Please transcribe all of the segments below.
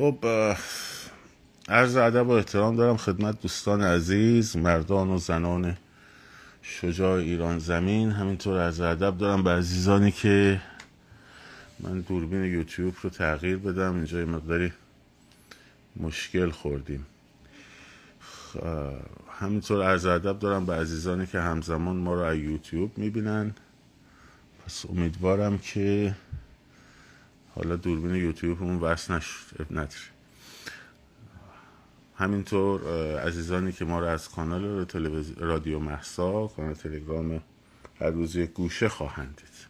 خب عرض ادب و احترام دارم خدمت دوستان عزیز مردان و زنان شجاع ایران زمین. همینطور عرض ادب دارم به عزیزانی که من دوربین یوتیوب رو تغییر بدم. اینجا یه مقداری مشکل خوردیم. همینطور عرض ادب دارم به عزیزانی که همزمان ما رو از یوتیوب می‌بینن. پس امیدوارم که حالا دوربین یوتیوب اون وصل نشد همینطور عزیزانی که ما رو از کانال رادیو محسا کانال تلگرام هر روز یک گوشه خواهند دید.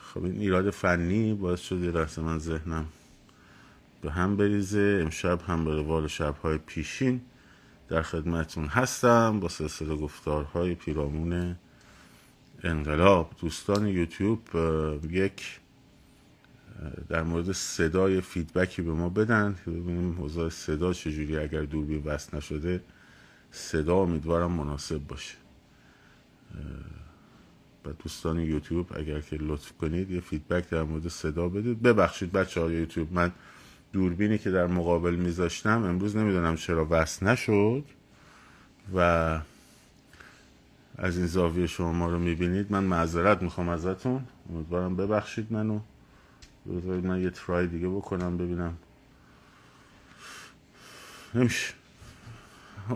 خب این ایراد فنی باعث شده دست من ذهنم به هم بریزه. امشب هم به روال شبهای پیشین در خدمتون هستم با سلسله گفتارهای پیرامون انقلاب. دوستان یوتیوب یک در مورد صدای feedback ی به ما بدن که ببینیم حضار صدا چجوری اگر دوربین وصل نشده صدا امیدوارم مناسب باشه. و دوستان یوتیوب اگر که لطف کنید یه feedback در مورد صدا بدید. ببخشید بچه های یوتیوب من دوربینی که در مقابل میذاشتم امروز نمی‌دونم چرا وصل نشد و از این زاویه شما ما رو می‌بینید. من معذرت می‌خوام ازتون. امیدوارم ببخشید منو. بذارید من یه ترای دیگه بکنم ببینم. نمیشه.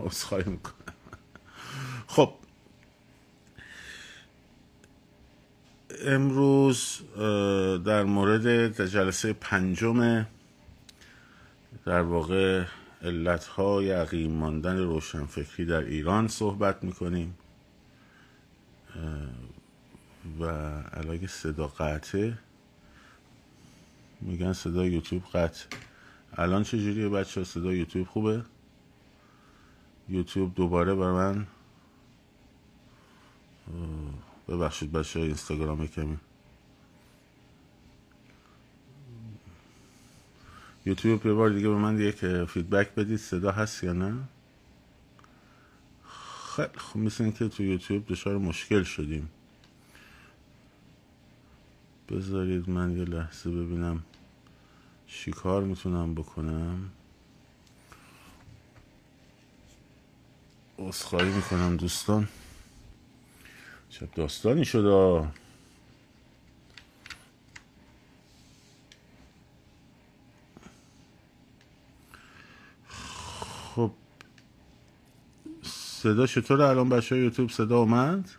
اصخایی می‌کنم. خب. امروز در مورد جلسه پنجم در واقع علتهای عقیم ماندن روشنفکری در ایران صحبت می‌کنیم. و علاقه صدا قطعه میگن صدا یوتیوب قطع. الان چجوریه بچه صدا یوتیوب خوبه؟ یوتیوب دوباره بر من ببخشید بچه های اینستاگرام کمی. یوتیوب یه بار دیگه به من یک فیدبک بدید صدا هست یا نه؟ خیلی خب مثل که تو یوتیوب دچار مشکل شدیم. بذارید من یه لحظه ببینم. چی کار می‌تونم بکنم؟ اصخایی می‌کنم دوستان. چه داستانی شده. خب صدا چطور الان بچه های یوتیوب صدا اومد؟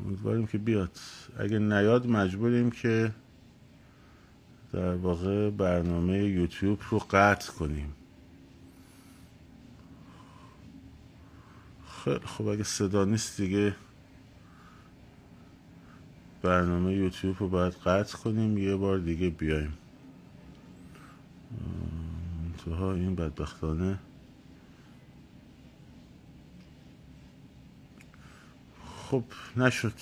امیدواریم که بیاد. اگه نیاد مجبوریم که در واقع برنامه یوتیوب رو قطع کنیم. خیلی خب اگه صدا نیست دیگه برنامه یوتیوب رو باید قطع کنیم یه بار دیگه بیایم. انتها این بدبختانه خب نشد.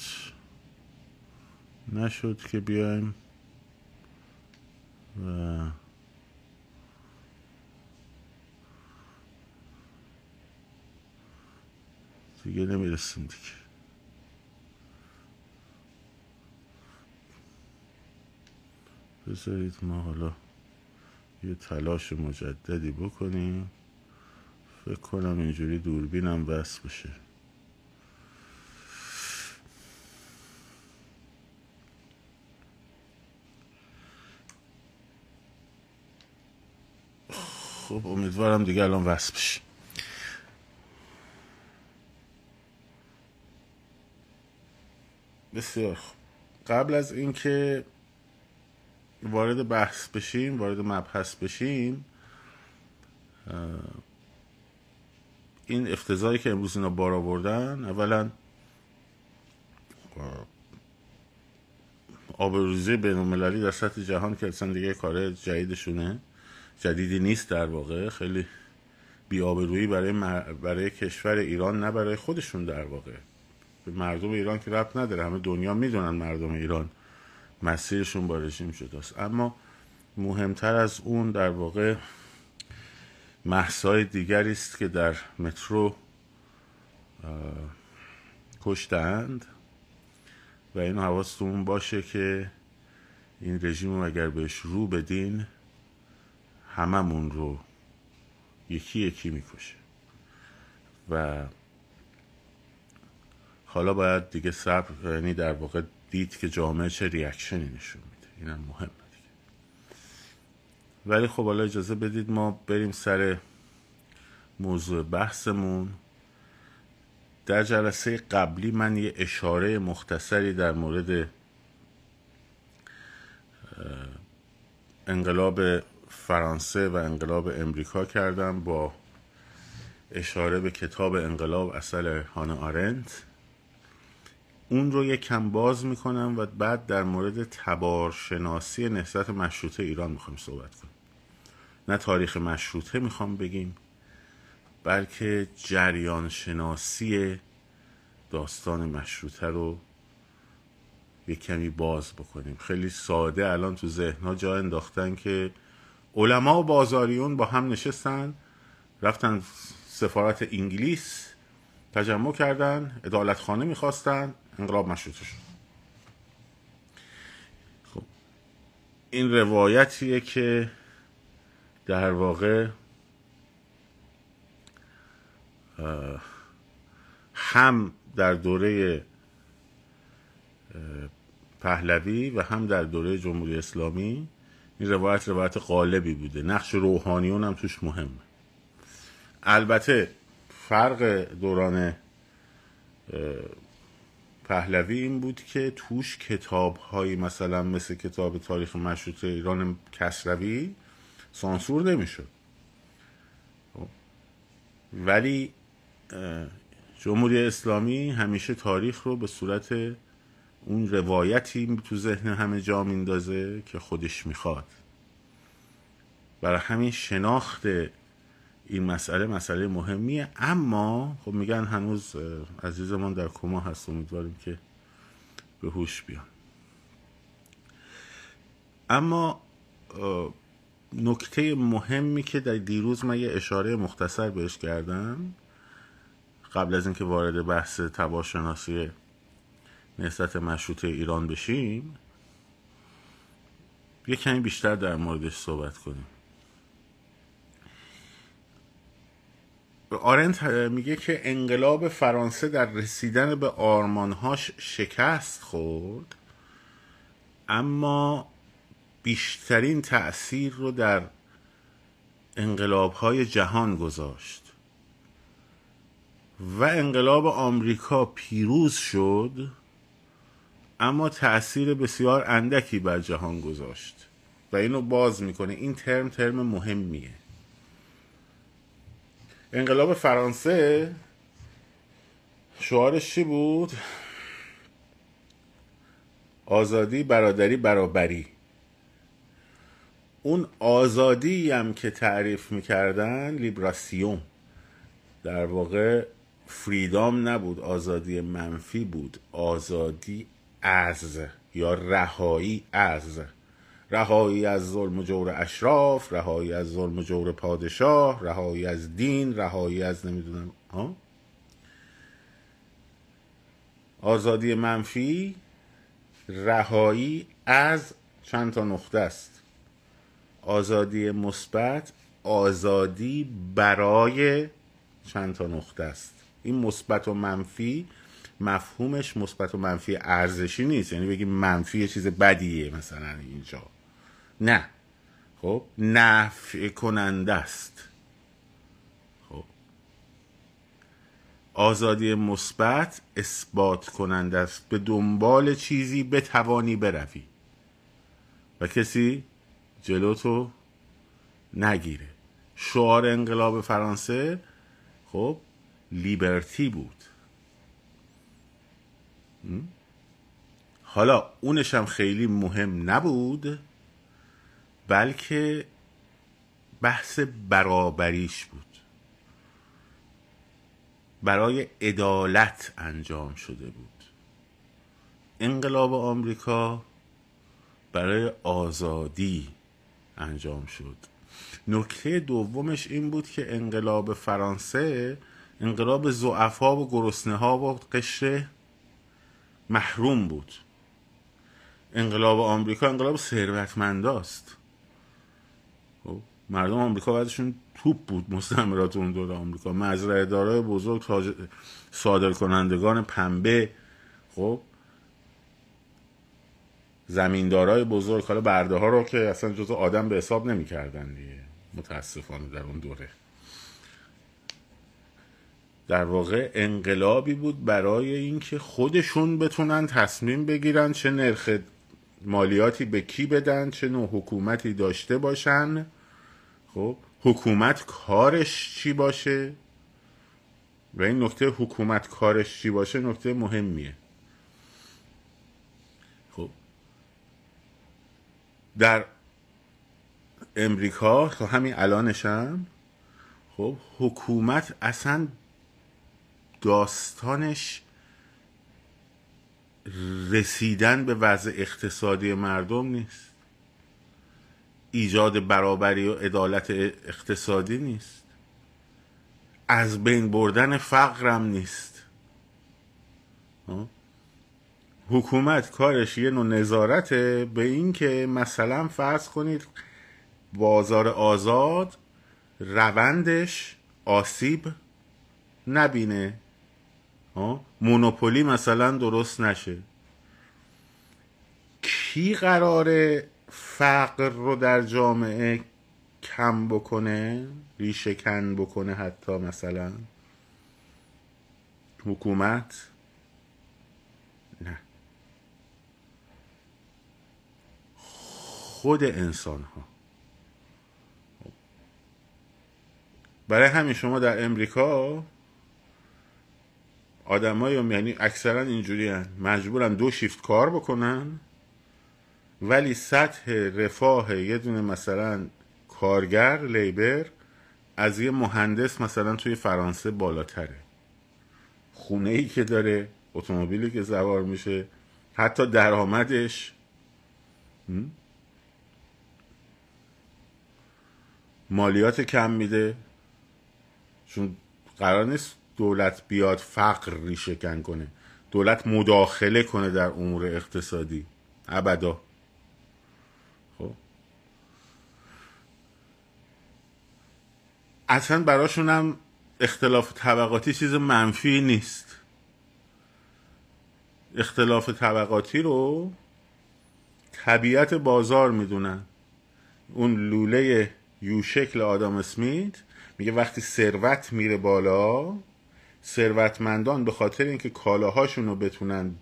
نشد که بیایم. و دیگه نمی‌رسیم دیگه بذارید ما حالا یه تلاش مجددی بکنیم. فکر کنم اینجوری دوربینم بس بشه. خب امیدوارم دیگه الان وصل بشه بسیار قبل از اینکه وارد بحث بشیم وارد مبحث بشیم این افتضایی که امروز اینا بار آوردن اولا آبروزی بین المللی در سطح جهان که اصلا دیگه کار جدیدشونه. جدیدی نیست در واقع. خیلی بیابرویی برای, برای کشور ایران نه برای خودشون در واقع. مردم ایران که ربط نداره. همه دنیا می‌دونن مردم ایران مسیرشون با رژیم شداست. اما مهمتر از اون در واقع محصای دیگری است که در مترو کشتند و اینو حواستون باشه که این رژیم اگر بهش رو بدین هممون رو یکی یکی می‌کشه. و حالا باید دیگه صبر یعنی در واقع دید که جامعه چه ریاکشنی نشون میده. اینم مهمه دیگه ولی خب حالا اجازه بدید ما بریم سر موضوع بحثمون. در جلسه قبلی من یه اشاره مختصری در مورد انقلاب فرانسه و انقلاب امریکا کردم با اشاره به کتاب انقلاب اصل هانا آرنت. اون رو یک کم باز می‌کنم و بعد در مورد تبارشناسی نهضت مشروطه ایران می‌خوایم صحبت کنیم نه تاریخ مشروطه می‌خوام بگیم بلکه جریان شناسی داستان مشروطه رو یک کمی باز بکنیم. خیلی ساده الان تو ذهنها جا انداختن که علما و بازاریون با هم نشستن رفتن سفارت انگلیس تجمع کردن ادالت خانه می‌خواستن انقلاب مشروطه شد. خب این روایتیه که در واقع هم در دوره پهلوی و هم در دوره جمهوری اسلامی این روایت روایت غالبی بوده. نقش روحانیون هم توش مهمه. البته فرق دوران پهلوی این بود که توش کتاب هایی مثلا مثل کتاب تاریخ مشروطه ایران کسروی سانسور نمی‌شد. خب. ولی جمهوری اسلامی همیشه تاریخ رو به صورت اون روایتی تو ذهن همه جا میندازه که خودش می‌خواد. برای همین شناخت این مسئله مسئله مهمیه. اما خب میگن هنوز عزیزمان در کما هست امیدواریم که به هوش بیان. اما نکته مهمی که در دیروز من یه اشاره مختصر بهش کردم قبل از اینکه وارد بحث تباشناسی نسبت مشروطه ایران بشیم یه کمی بیشتر در موردش صحبت کنیم. آرنت میگه که انقلاب فرانسه در رسیدن به آرمانهاش شکست خورد اما بیشترین تأثیر رو در انقلابهای جهان گذاشت. و انقلاب آمریکا پیروز شد اما تأثیر بسیار اندکی بر جهان گذاشت. و اینو باز می‌کنه. این ترم ترم مهمیه. انقلاب فرانسه شعارش چی بود؟ آزادی برادری برابری. اون آزادی هم که تعریف می‌کردن لیبراسیون. در واقع فریدام نبود. آزادی منفی بود. آزادی از یا رهایی از رهایی از ظلم و جور اشراف رهایی از ظلم و جور پادشاه رهایی از دین رهایی از نمی‌دونم ها؟ آزادی منفی رهایی از چند تا نقطه است. آزادی مثبت آزادی برای چند تا نقطه است. این مثبت و منفی مفهومش مثبت و منفی ارزشی نیست. یعنی بگیم منفی یه چیز بدیه مثلا اینجا. نه. خب نفع کننده است. خب. آزادی مثبت اثبات کننده است. به دنبال چیزی بتوانی بروی. و کسی جلوتو نگیره. شعار انقلاب فرانسه خب لیبرتی بود. حالا اونش هم خیلی مهم نبود بلکه بحث برابریش بود. برای عدالت انجام شده بود. انقلاب آمریکا برای آزادی انجام شد. نکته دومش این بود که انقلاب فرانسه انقلاب زعفا و گرسنه ها و قشر محروم بود. انقلاب آمریکا انقلاب ثروتمنداست. خب، مردم آمریکا بعدشون توپ بود مستعمرات اون دوره آمریکا. مزرعه دارای بزرگ صادر کنندگان پنبه. خب زمیندارای بزرگ حالا برده ها رو که اصلا جز آدم به حساب نمی‌کردن دیگه. متاسفانه در اون دوره. در واقع انقلابی بود برای اینکه خودشون بتونن تصمیم بگیرن چه نرخ مالیاتی به کی بدن چه نوع حکومتی داشته باشن. خب حکومت کارش چی باشه؟ و این نکته حکومت کارش چی باشه نکته مهمیه. خب. در امریکا تا همین الانشم خب حکومت اصلا داستانش رسیدن به وضع اقتصادی مردم نیست. ایجاد برابری و عدالت اقتصادی نیست. از بین بردن فقرم نیست. حکومت کارش یه نوع نظارته به این که مثلا فرض کنید بازار آزاد روندش آسیب نبینه. مونوپولی مثلا درست نشه. کی قراره فقر رو در جامعه کم بکنه؟ ریشه کن بکنه حتی مثلا؟ حکومت؟ نه. خود انسان ها برای همین شما در امریکا آدمایی یعنی اکثرا اینجوری. مجبورن دو شیفت کار بکنن ولی سطح رفاه یه دونه مثلا کارگر لیبر از یه مهندس مثلا توی فرانسه بالاتره. خونه ای که داره اتومبیلی که زوار میشه حتی درآمدش. مالیات کم میده. چون قرار نیست دولت بیاد فقر ریشهکن کنه. دولت مداخله کنه در امور اقتصادی. ابدا. خب. اصلا براشون هم اختلاف طبقاتی چیز منفی نیست. اختلاف طبقاتی رو طبیعت بازار می‌دونن. اون لوله یو شکل آدم اسمیت میگه وقتی ثروت میره بالا ثروتمندان به خاطر اینکه کالاهاشون رو بتونن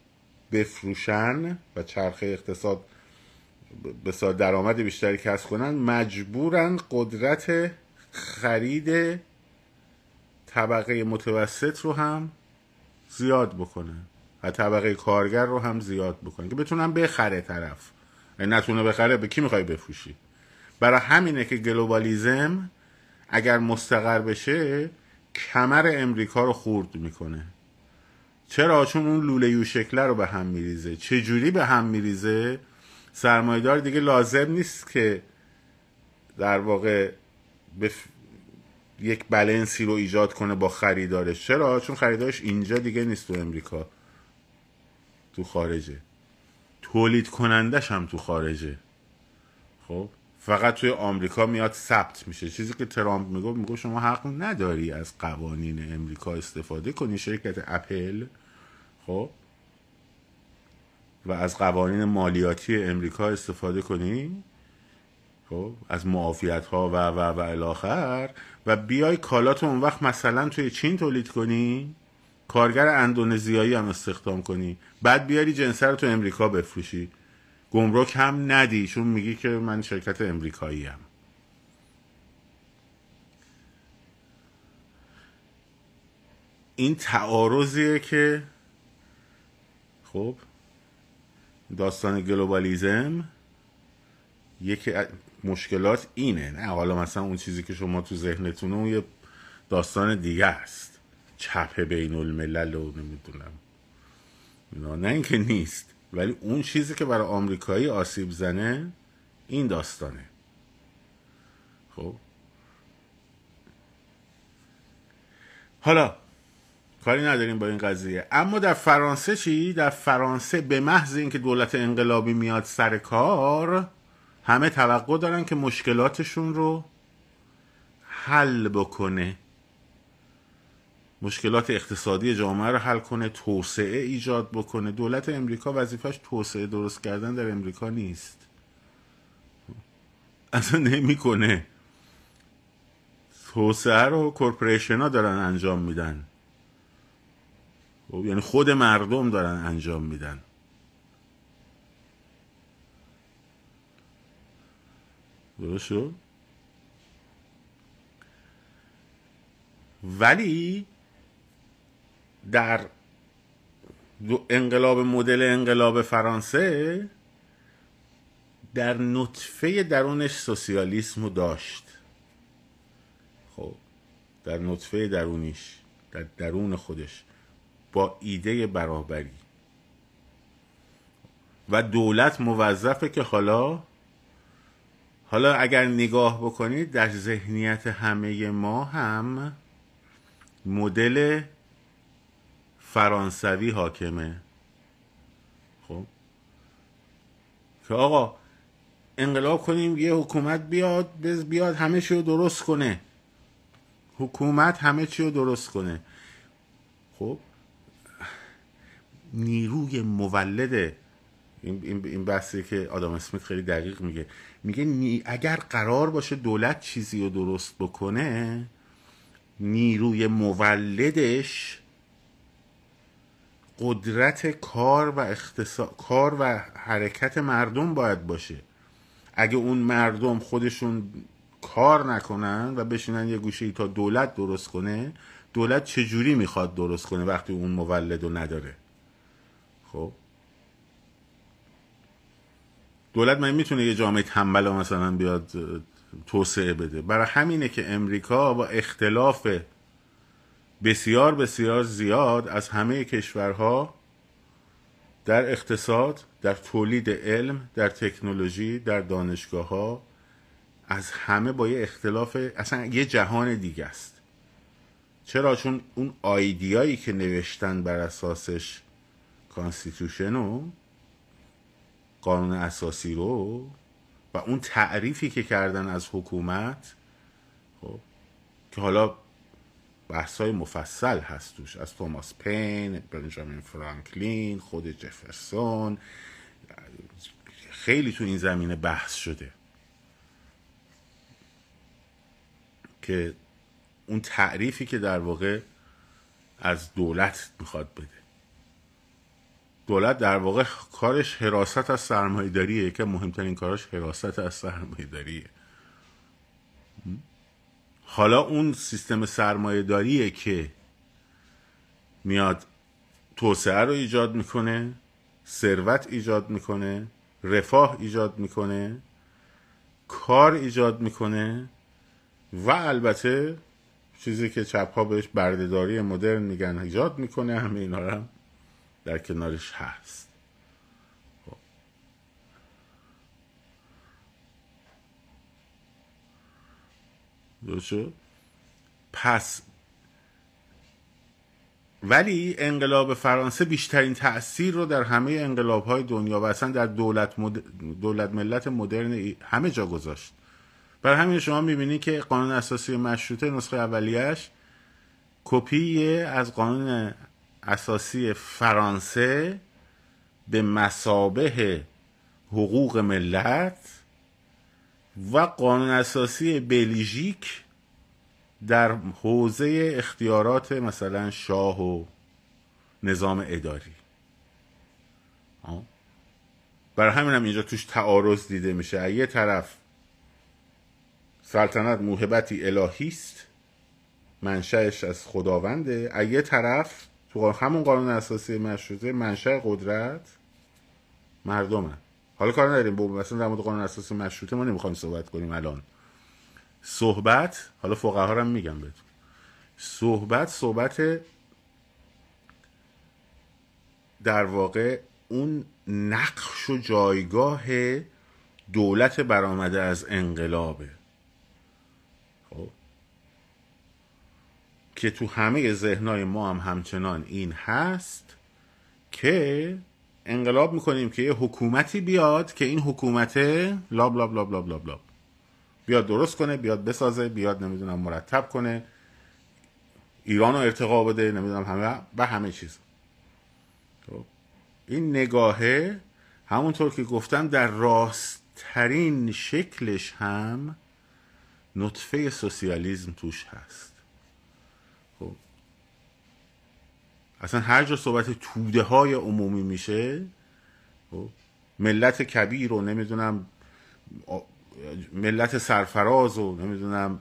بفروشن و چرخه اقتصاد به درآمد بیشتری کسب کنن مجبورن قدرت خرید طبقه متوسط رو هم زیاد بکنن و طبقه کارگر رو هم زیاد بکنن که بتونن بخره طرف. نتونه بخره به کی می‌خوای بفروشی؟ برای همینه که گلوبالیزم اگر مستقر بشه کمر امریکا رو خورد می‌کنه. چرا؟ چون اون لوله یو شکله رو به هم میریزه. چه جوری به هم میریزه؟ سرمایدار دیگه لازم نیست که در واقع یک بلنسی رو ایجاد کنه با خریدارش. چرا؟ چون خریدارش اینجا دیگه نیست تو امریکا. تو خارجه. تولید کنندش هم تو خارجه. خب؟ فقط توی آمریکا میاد ثبت میشه. چیزی که ترامپ میگو میگو شما حق نداری از قوانین امریکا استفاده کنی شرکت اپل خب؟ و از قوانین مالیاتی امریکا استفاده کنی خب؟ از معافیت ها و و و الاخر و بیای کالات اون وقت مثلا توی چین تولید کنی کارگر اندونزیایی هم استخدام کنی. بعد بیاری جنسه رو تو امریکا بفروشی. گمرک هم ندی چون میگی که من شرکت امریکایی هم این تعارضیه که خب داستان گلوبالیزم یکی مشکلات اینه نه؟ حالا مثلا اون چیزی که شما تو ذهنتونه اون یه داستان دیگه است. چپ بین الملل و نمی‌دونم نه اینکه نیست. ولی اون چیزی که برای آمریکایی آسیب زنه این داستانه. خب؟ حالا کاری نداریم با این قضیه. اما در فرانسه چی؟ در فرانسه به محض اینکه دولت انقلابی میاد سر کار همه توقع دارن که مشکلاتشون رو حل بکنه. مشکلات اقتصادی جامعه رو حل کنه توسعه ایجاد بکنه. دولت امریکا وظیفش توسعه درست کردن در امریکا نیست. اصلا نمی‌کنه. توسعه رو کورپوریشن ها دارن انجام میدن. خب، یعنی خود مردم دارن انجام میدن. درست ولی در انقلاب مدل انقلاب فرانسه در نطفه درونش سوسیالیسم رو داشت. خب در نطفه درونیش در درون خودش با ایده برابری. و دولت موظفه که حالا حالا اگر نگاه بکنید در ذهنیت همه ما هم مدل فرانسوی حاکمه. خب؟ که آقا انقلاب کنیم یه حکومت بیاد بیاد همه چی رو درست کنه. حکومت همه چی رو درست کنه. خب؟ نیروی مولد این, این بحثی که آدم اسمیت خیلی دقیق میگه. میگه اگر قرار باشه دولت چیزی رو درست بکنه نیروی مولدش قدرت کار و اختصا... کار و حرکت مردم باید باشه. اگه اون مردم خودشون کار نکنن و بشینن یه گوشه ای تا دولت درست کنه دولت چجوری می‌خواد درست کنه وقتی اون مولد رو نداره؟ خب؟ دولت من می‌تونه یه جامعه تنبل مثلا بیاد توسعه بده؟ برای همینه که امریکا با اختلاف بسیار بسیار زیاد از همه کشورها در اقتصاد در تولید علم در تکنولوژی در دانشگاه ها از همه با یه اختلاف اصلا یه جهان دیگه است. چرا؟ چون اون idea یی که نوشتن بر اساسش constitution و قانون اساسی رو و اون تعریفی که کردن از حکومت خب که حالا بحث های مفصل هست توش. از توماس پین بنجامین فرانکلین خود جفرسون. خیلی تو این زمینه بحث شده. که اون تعریفی که در واقع از دولت می‌خواد بده. دولت در واقع کارش حراست از سرمایه داریه که مهمترین کارش حراست از سرمایه داریه حالا اون سیستم سرمایه داریه که میاد توسعه رو ایجاد می‌کنه ثروت ایجاد می‌کنه رفاه ایجاد می‌کنه کار ایجاد می‌کنه و البته چیزی که چپ ها بهش بردهداری مدرن میگن ایجاد می‌کنه همه اینا هم در کنارش هست. خب. پس ولی انقلاب فرانسه بیشترین تاثیر رو در همه انقلاب های دنیا و اصلا در دولت, مد... دولت ملت مدرن همه جا گذاشت برای همین شما می‌بینید که قانون اساسی مشروطه نسخه اولیش کپی از قانون اساسی فرانسه به مسابه حقوق ملت و قانون اساسی بلژیک در حوزه اختیارات مثلا شاه و نظام اداری. برای همین هم اینجا توش تعارض دیده میشه. یه طرف سلطنت موهبتی الهی است منشأش از خداونده. یه طرف تو همون قانون اساسی مشروطه منشأ قدرت مردمه حالا کار نداریم. با مثلا در مورد قانون اساسی مشروطه ما نمی‌خوایم صحبت کنیم الان. صحبت حالا فقها هم میگم بهتون. صحبت صحبت در واقع اون نقش و جایگاه دولت برآمده از انقلابه. خب؟ که تو همه ذهنهای ما هم همچنان این هست که انقلاب می‌کنیم که یه حکومتی بیاد که این حکومت لاب لاب لاب لاب لاب لاب. بیاد درست کنه بیاد بسازه بیاد نمی‌دونم مرتب کنه ایران رو ارتقا بده نمی‌دونم همه و همه چیز. خب. این نگاهه همونطور که گفتم در راستترین شکلش هم نطفه سوسیالیزم توش هست. اصلا هر جا صحبت توده های عمومی میشه خب ملت کبیر و نمی‌دونم ملت سرفراز و نمی‌دونم.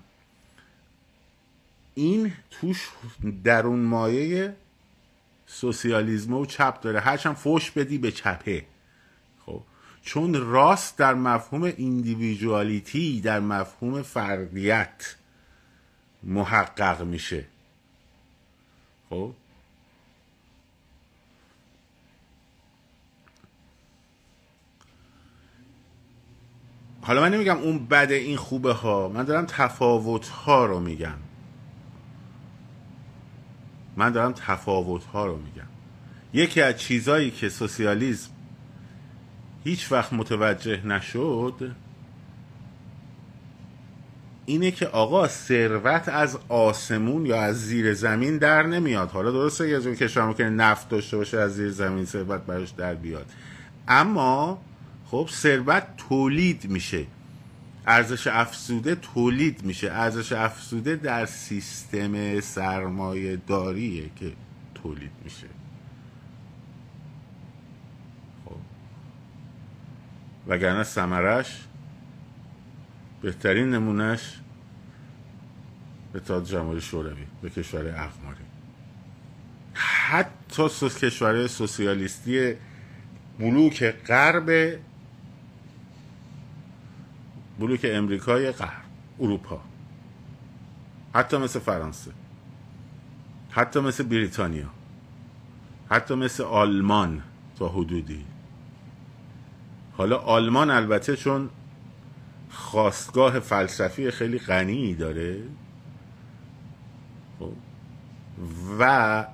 این توش درون مایه سوسیالیزم و چپ داره. هرچند فوش بدی به چپه. خب چون راست در مفهوم ایندیویژوالیتی در مفهوم فردیت محقق میشه. خب حالا من نمیگم اون بده این خوبه ها. من دارم تفاوت ها رو میگم. من دارم تفاوت ها رو میگم. یکی از چیزایی که سوسیالیسم هیچ وقت متوجه نشد اینه که آقا ثروت از آسمون یا از زیر زمین در نمیاد. حالا درسته یه جور کشور که نفت داشته باشه از زیر زمین ثروت براش در بیاد. اما خب ثروت تولید میشه. ارزش افزوده تولید میشه. ارزش افزوده در سیستم سرمایه داریه که تولید میشه. خب. وگرنه سمرش بهترین نمونهش تاد جمهوری شوروی به کشور اقماری. حتی کشورهای سوسیالیستی بلوک غرب بلوک امریکای غرب اروپا. حتی مثل فرانسه. حتی مثل بریتانیا. حتی مثل آلمان تا حدودی. حالا آلمان البته چون خواستگاه فلسفی خیلی غنی داره. خب، و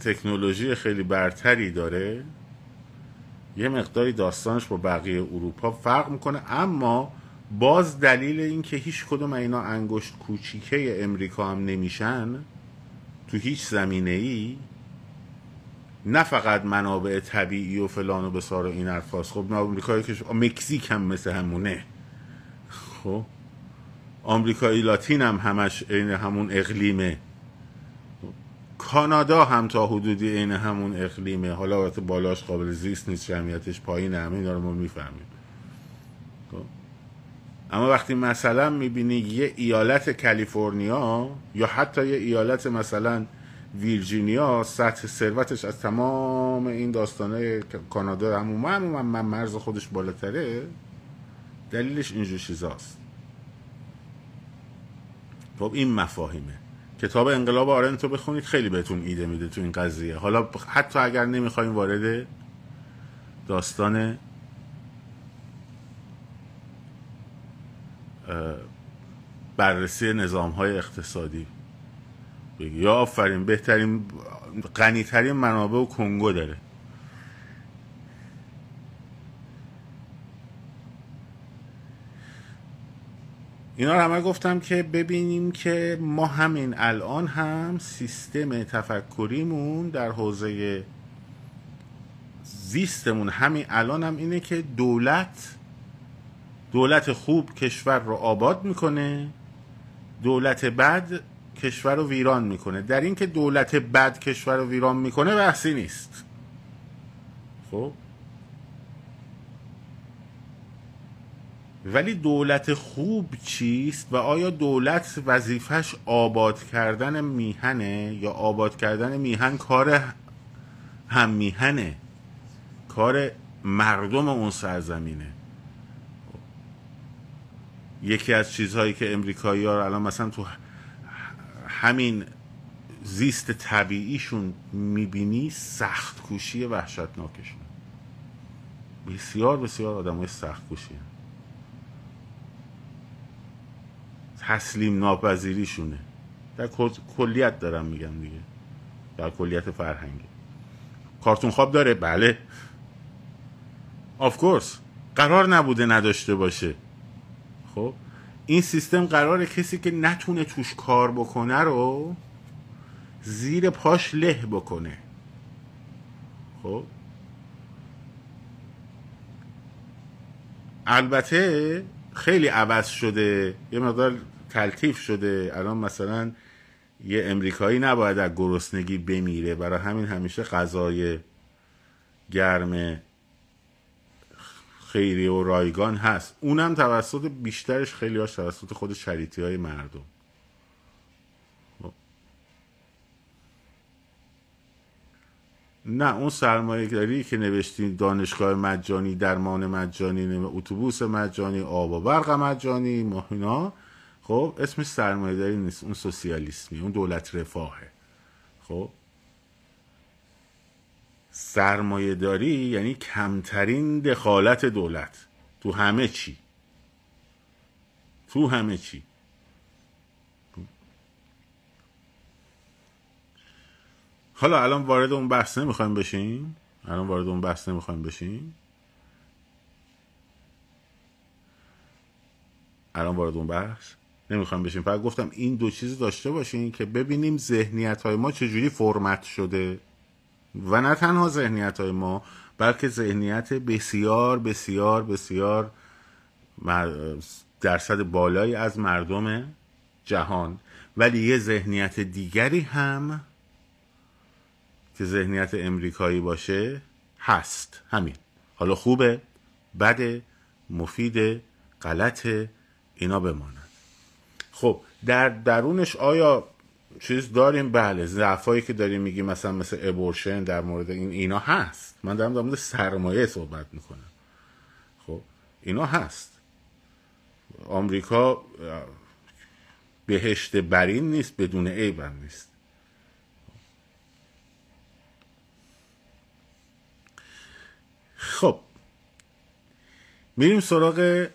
تکنولوژی خیلی برتری داره. یه مقداری داستانش با بقیه اروپا فرق می‌کنه اما باز دلیل این که هیچ کدوم اینا انگشت کوچیکه امریکا هم نمیشن تو هیچ زمینه ای نه فقط منابع طبیعی و فلان و بسار و این حرفاست. خب آمریکایی که مکزیک هم مثل همونه. خب آمریکایی لاتین هم همش عین همون اقلیمه. کانادا هم تا حدودی عین همون اقلیمه. حالا بالاش قابل زیست نیست جمعیتش پایین همه اینا رو ما می‌فهمیم. اما وقتی مثلا می‌بینی یه ایالت کالیفرنیا یا حتی یه ایالت مثلا ویرجینیا سطح ثروتش از تمام این داستانه کانادا همون من مرز خودش بالاتره دلیلش اینجور چیزاست. خب این مفاهیمه. کتاب انقلاب آرنتو بخونید خیلی بهتون ایده میده تو این قضیه. حالا حتی اگر نمی‌خوایم وارد داستان بررسی نظام های اقتصادی. بگی. یا آفرین بهترین غنیترین منابع و کنگو داره. اینا رو همه گفتم که ببینیم که ما همین الان هم سیستم تفکریمون در حوزه زیستمون همین الان هم اینه که دولت دولت خوب کشور رو آباد می‌کنه دولت بد کشور رو ویران می‌کنه. در اینکه دولت بد کشور رو ویران می‌کنه بحثی نیست. خب؟ ولی دولت خوب چیست و آیا دولت وظیفش آباد کردن میهنه یا آباد کردن میهن کار هم میهنه؟ کار مردم اون سرزمینه. یکی از چیزهایی که امریکایی ها الان مثلا تو همین زیست طبیعیشون می‌بینی سخت کوشی وحشتناکشون. بسیار بسیار آدم های سخت کوشی تسلیم ناپذیریشونه. در کلیت دارم میگم دیگه. در کلیت فرهنگی کارتون خواب داره؟ بله. آف کورس قرار نبوده نداشته باشه. خب؟ این سیستم قراره کسی که نتونه توش کار بکنه رو زیر پاش له بکنه. خب؟ البته خیلی عوض شده یه مقدار تلطیف شده. الان مثلا یه امریکایی نباید از گرسنگی بمیره. برای همین همیشه غذای گرم خیری و رایگان هست. اونم توسط بیشترش خیلی هاش توسط خود شریطی های مردم. نه اون سرمایه داری که نوشتین دانشگاه مجانی درمان مجانی اتوبوس مجانی آب و برق مجانی ماهینا خب اسمش سرمایه داری نیست. اون سوسیالیسمی اون دولت رفاهه. خب سرمایه داری یعنی کمترین دخالت دولت. تو همه چی. تو همه چی. حالا الان وارد اون بحث نمی‌خوایم بشیم؟ الان وارد اون بحث نمی‌خوایم بشیم؟ الان وارد اون بحث نمی‌خوایم بشیم. فقط گفتم این دو چیز داشته باشین که ببینیم ذهنیت های ما چجوری فرمت شده. و نه تنها ذهنیت های ما بلکه ذهنیت بسیار بسیار بسیار درصد بالایی از مردم جهان. ولی یه ذهنیت دیگری هم که ذهنیت امریکایی باشه هست. همین. حالا خوبه بده مفیده غلطه اینا بمانند خب در درونش آیا چیز داریم؟ بله ضعفایی که داریم میگیم مثلا مثل ابورشن در مورد این اینا هست. من دارم در مورد سرمایه صحبت می‌کنم. خب اینا هست. آمریکا بهشت برین نیست بدون عیب هم نیست. خب میریم سراغ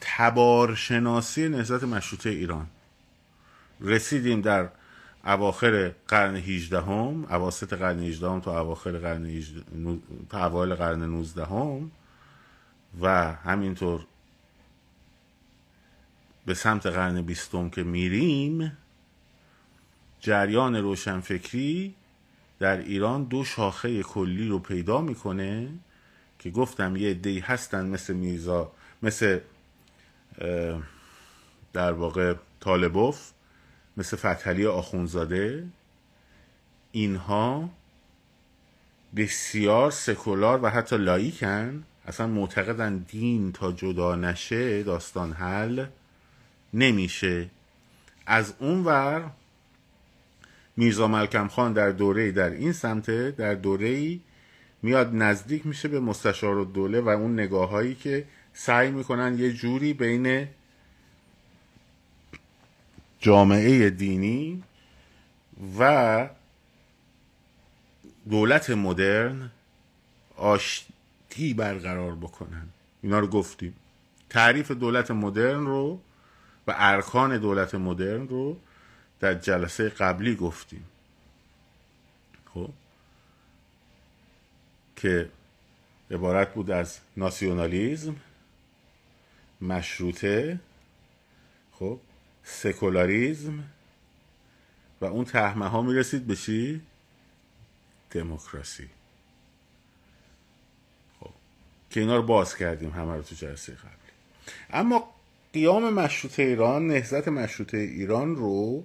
تبارشناسی نهضت مشروطه ایران. رسیدیم در اواخر قرن 18 هم اواسط قرن 18 هم تا اواخر قرن 18 تا اوایل قرن 19 هم و همینطور به سمت قرن 20 که میریم جریان روشنفکری در ایران دو شاخه کلی رو پیدا می‌کنه که گفتم یه دی هستن مثل میزا مثل در واقع طالبوف. مثل فتحلی آخونزاده اینها بسیار سکولار و حتی لایکن. اصلا معتقدن دین تا جدا نشه داستان حل نمیشه. از اون ور میرزا ملکم خان در دوره در این سمته در دوره میاد نزدیک میشه به مستشار و دوله و اون نگاه هایی که سعی می‌کنن یه جوری بین جامعه دینی و دولت مدرن آشتی برقرار بکنن. اینا رو گفتیم. تعریف دولت مدرن رو و ارکان دولت مدرن رو در جلسه قبلی گفتیم. خب؟ که عبارت بود از ناسیونالیزم مشروطه. خب؟ سکولاریزم و اون تهمه ها می‌رسید به چی؟ دموکراسی خب که اینا رو باز کردیم همه رو تو جلسه قبلی اما قیام مشروطه ایران نهزت مشروطه ایران رو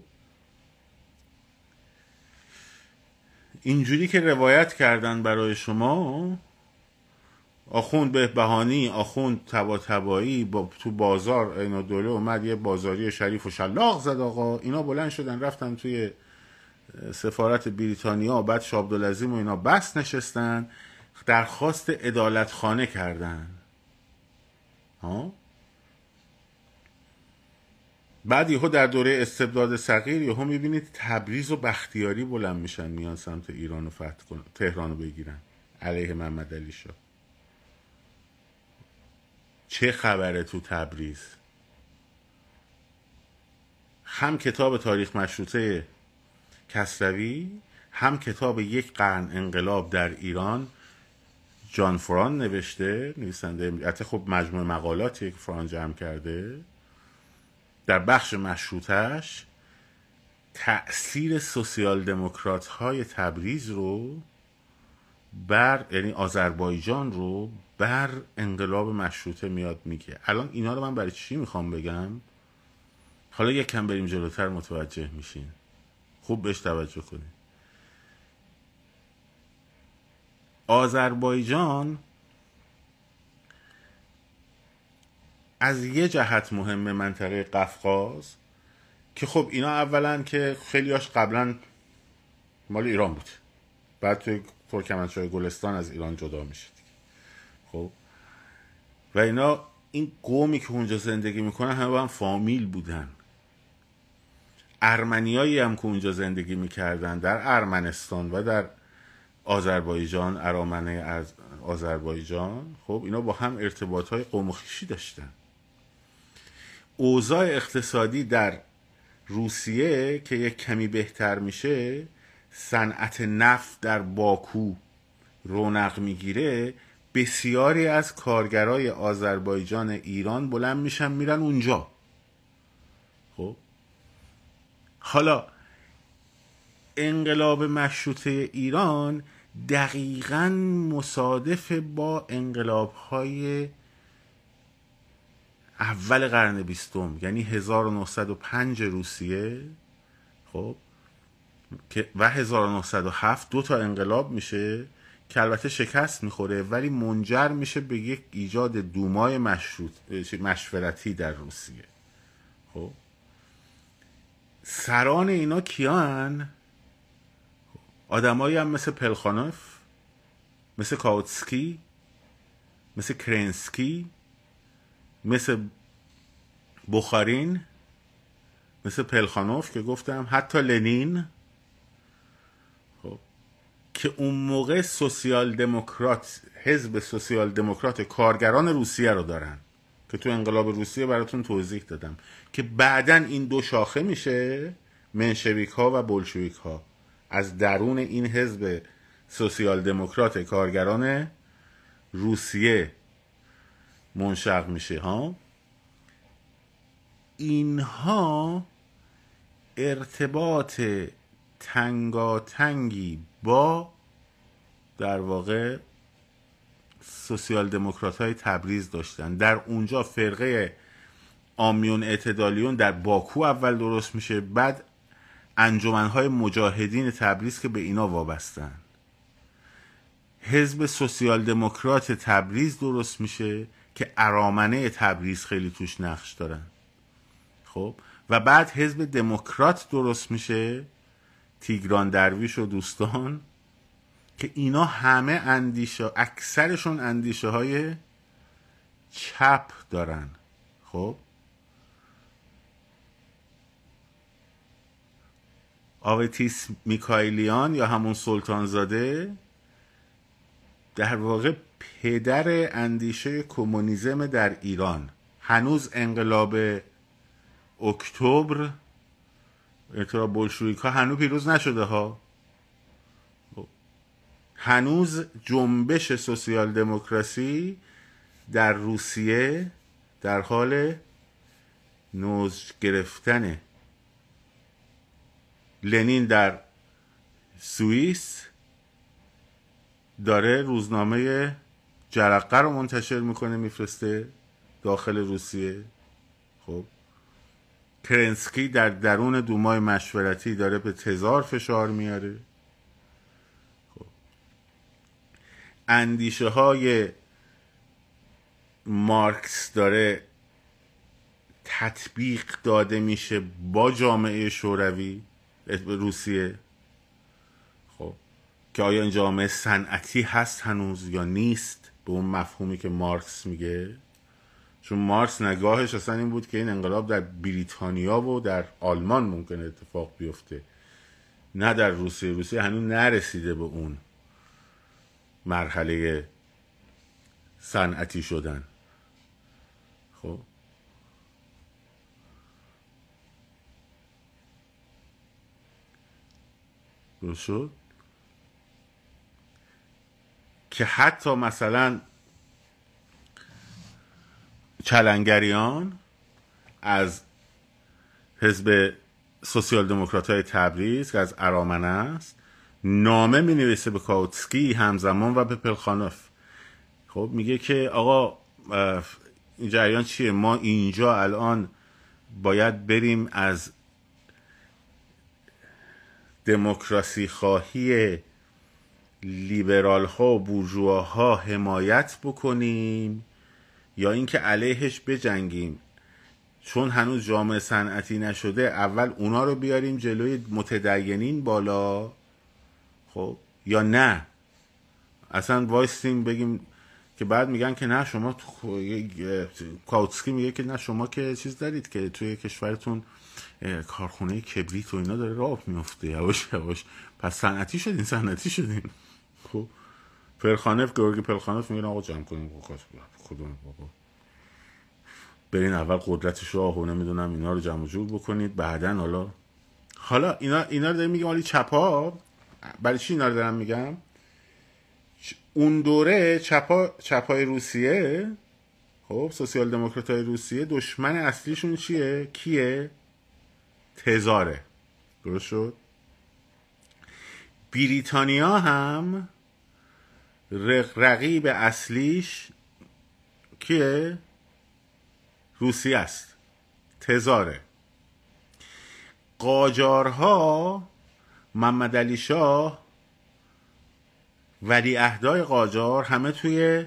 اینجوری که روایت کردن برای شما آخوند به بهانی آخوند تبا تبایی با تو بازار اینا دوله اومد یه بازاری شریف و شلاق زد آقا. اینا بلند شدن رفتن توی سفارت بریتانیا بعد شابدالعظیم و اینا بس نشستن درخواست ادالت خانه کردن. ها؟ بعد یهو در دوره استبداد صغیر یهو می‌بینید تبریز و بختیاری بلند میشن میان سمت ایران و فتح کن تهران رو بگیرن. علیه محمد علی شاه. چه خبره تو تبریز؟ هم کتاب تاریخ مشروطه کسروی هم کتاب یک قرن انقلاب در ایران. جان فران نوشته نویسنده. حتی خب مجموع مقالاتی که فران جمع کرده. در بخش مشروطش تأثیر سوسیال دموکرات های تبریز رو بر یعنی آذربایجان رو بر انقلاب مشروطه میاد میگه. الان اینا رو من برای چی می‌خوام بگم؟ حالا یک کم بریم جلوتر متوجه میشین. خوب بهش توجه کنید آذربایجان از یه جهت مهمه منطقه قفقاز که خب اینا اولا که خیلیاش قبلا مال ایران بود. بعد توی ترکمنچای گلستان از ایران جدا میشه و اینا این قومی که اونجا زندگی می‌کنن همه با هم فامیل بودن. ارمنیایی هم که اونجا زندگی می‌کردن در ارمنستان و در آذربایجان ارامنه از آذربایجان خب اینا با هم ارتباط های قوم داشتن. اوضاع اقتصادی در روسیه که یک کمی بهتر میشه صنعت نفت در باکو رونق می‌گیره بسیاری از کارگرای آذربایجان ایران بلند میشن میرن اونجا. خب؟ حالا انقلاب مشروطه ایران دقیقا مصادف با انقلاب های اول قرن بیستم یعنی 1905 روسیه خب؟ و 1907 دو تا انقلاب میشه. که البته شکست می‌خوره ولی منجر میشه به یک ایجاد دومای مشروط مشورتی در روسیه. خب؟ سران اینا کیان؟ آدمایی هم مثل پلخانوف مثل کاوتسکی مثل کرنسکی مثل بخارین مثل پلخانوف که گفتم حتی لنین. خب که اون موقع سوسیال دموکرات حزب سوسیال دموکرات کارگران روسیه رو دارن که تو انقلاب روسیه براتون توضیح دادم که بعدا این دو شاخه میشه منشویک ها و بلشویک ها از درون این حزب سوسیال دموکرات کارگران روسیه منشق میشه ها؟ اینها ارتباط تنگاتنگی با در واقع سوسیال دموکرات های تبریز داشتن. در اونجا فرقه آمیون اعتدالیون در باکو اول درست میشه بعد انجمنهای مجاهدین تبریز که به اینا وابستن. حزب سوسیال دموکرات تبریز درست میشه که ارامنه تبریز خیلی توش نقش دارن. خب؟ و بعد حزب دموکرات درست میشه تیگران درویش و دوستان که اینا همه اندیشه اکثرشون اندیشه های چپ دارن. خب؟ آوتیس میکایلیان یا همون سلطانزاده در واقع پدر اندیشه کمونیسم در ایران. هنوز انقلاب اکتبر ارتباط بلشویک ها هنوز پیروز نشده ها. هنوز جنبش سوسیال دموکراسی در روسیه در حال نوز گرفتنه لنین در سوئیس داره روزنامه جرقه رو منتشر می‌کنه میفرسته داخل روسیه. کرنسکی در درون دومای مشورتی داره به تزار فشار میاره. خب. اندیشه های مارکس داره تطبیق داده میشه با جامعه شوروی روسیه. خب. که آیا این جامعه صنعتی هست هنوز یا نیست؟ به اون مفهومی که مارکس میگه. چون مارکس نگاهش اصلا این بود که این انقلاب در بریتانیا و در آلمان ممکن اتفاق بیفته. نه در روسیه. روسیه هنوز نرسیده به اون مرحله صنعتی شدن. خب؟ درست شد؟ که حتی مثلا چلنگریان از حزب سوسیال دموکرات های تبریز که از ارامنه است نامه می نویسه به کاوتسکی همزمان و به پلخانوف. خب میگه که آقا این جریان چیه؟ ما اینجا الان باید بریم از دموکراسی خواهی لیبرال ها و بورژواها حمایت بکنیم. یا اینکه علیهش بجنگیم. چون هنوز جامعه صنعتی نشده اول اونا رو بیاریم جلوی متدینین بالا. خب؟ یا نه؟ اصلا وایستیم بگیم که بعد میگن که نه شما کاوتسکی میگه که نه شما که چیز دارید که توی کشورتون کارخونه کبریت و اینا داره راه میفته. یواش یواش. پس صنعتی شدین صنعتی شدین. خب؟ پرخانف گورگی پرخانف میگن آقا جمع کنیم. خودمون بابا. برین اول قدرت شاه و نمی‌دونم اینا رو جمع جور بکنید. بعدا حالا حالا اینا اینا رو داریم میگم حالی چپا برای چی اینا رو دارم میگم؟ اون دوره چپا چپای روسیه خب سوسیال دموکرات های روسیه دشمن اصلیشون چیه؟ کیه؟ تزاره. درست شد؟ بریتانیا هم رقیب اصلیش کیه؟ روسیه است. تزاره. قاجارها محمد علی شاه ولی اهدای قاجار همه توی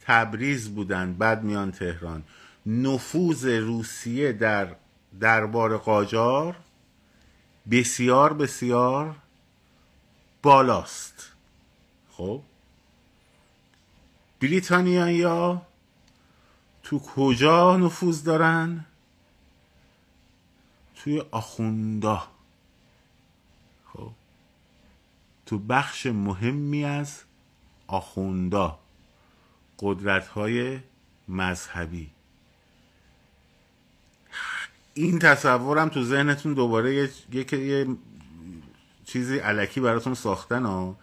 تبریز بودن بعد میان تهران. نفوذ روسیه در دربار قاجار بسیار بسیار بالاست. خب؟ بریتانیا تو کجا نفوذ دارن؟ توی آخوندا. خب. تو بخش مهمی از آخوندا. قدرت های مذهبی. این تصورم تو ذهنتون دوباره یه, یه, چیزی علکی براتون ساختن ها.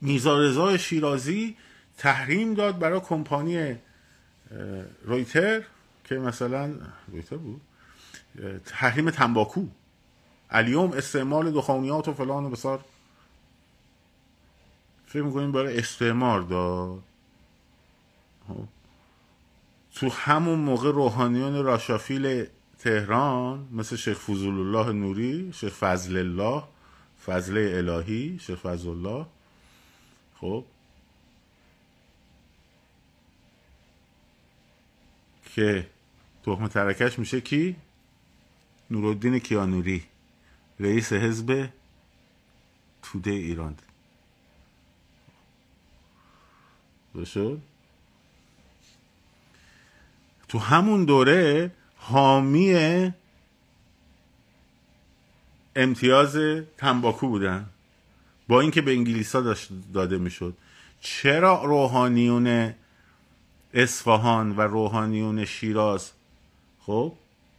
میرزا رضا شیرازی تحریم داد برای کمپانی رویتر که مثلا رویتر بود؟ تحریم تنباکو. الیوم استعمال دخانیات و فلان و بسار. فکر می‌کنیم برای استعمار داد. خب. تو همون موقع روحانیان راشافیل تهران مثل شیخ فضول الله نوری شیخ فضل الله فضل الهی شیخ فضل الله خب. که تخم ترکش میشه کی؟ نورالدین کیانوری رئیس حزب توده ایران. بشد تو همون دوره حامی امتیاز تنباکو بودن. با اینکه به انگلیسا داده می‌شد. چرا روحانیون اصفهان و روحانیون شیراز. خب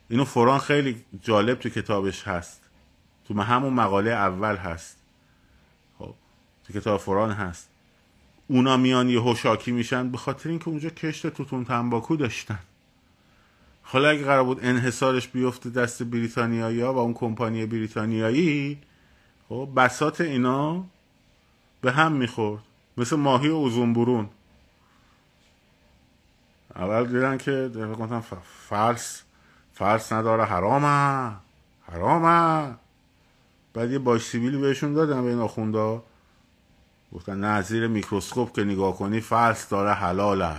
اینو فران خیلی جالب تو کتابش هست. تو همون مقاله اول هست. خب تو کتاب فران هست. اونا میان یه هوشاکی میشن به خاطر اینکه اونجا کشت توتون تنباکو داشتن. حالا اگه قرار بود انحصارش بیفته دست بریتانیایی ها و اون کمپانی بریتانیایی خب بساط اینا به هم می‌خورد. مثل ماهی اوزون برون. اول دیدن که گفتن فلس فلس نداره حرامه حرامه. بعد یه باج سیبیلی بهشون دادن به این آخونده گفتن نه زیر میکروسکوپ که نگاه کنی فلس داره حلاله.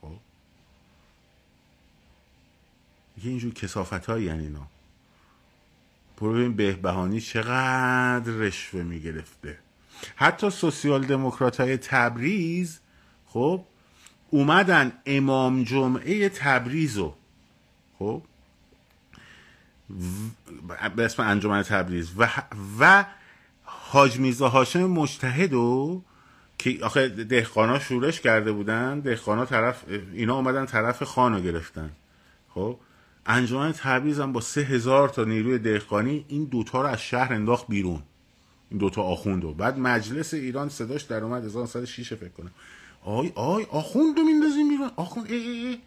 خب. یه اینجور کسافت هایی یعنی اینا. برو ببین بهبهانی چقدر رشوه می‌گرفته. حتی سوسیال دموکرات های تبریز خب اومدن امام جمعه تبریزو خب؟ به اسم انجمن تبریز. و و حاج میرزا هاشم مجتهدو که آخه دهقانا شورش کرده بودن دهقانا طرف اینا اومدن طرف خانو گرفتن. خب؟ انجمن تبریز هم با سه هزار تا نیروی دهقانی این دوتا رو از شهر انداخت بیرون. این دوتا آخوندو بعد مجلس ایران صداش در اومد 1906 فکر کنم. آی آی آخوند رو میندازیم میرون آخوند ای ای ای.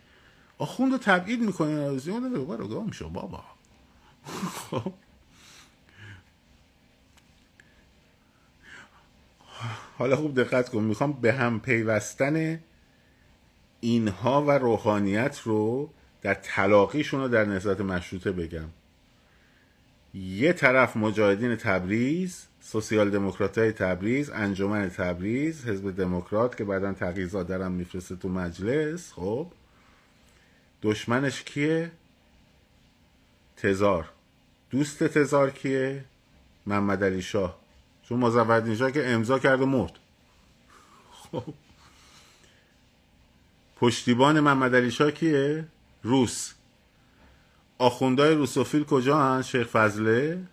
آخوند رو تبعید می‌کنه از یاد بابا رو گام شو بابا. خب. حالا خوب دقت کن. می‌خوام به هم پیوستن اینها و روحانیت رو در تلاقیشون رو در نهضت مشروطه بگم. یه طرف مجاهدین تبریز سوسیال دموکرات های تبریز انجمن تبریز حزب دموکرات که بعدا تغییزات درم میفرسته تو مجلس. خب دشمنش کیه؟ تزار. دوست تزار کیه؟ محمد علی شاه. چون مزودین که امضا کرده مرد. خب. پشتیبان محمد علی شاه کیه؟ روس. آخوندهای روسوفیل کجا هن؟ شیخ فضله.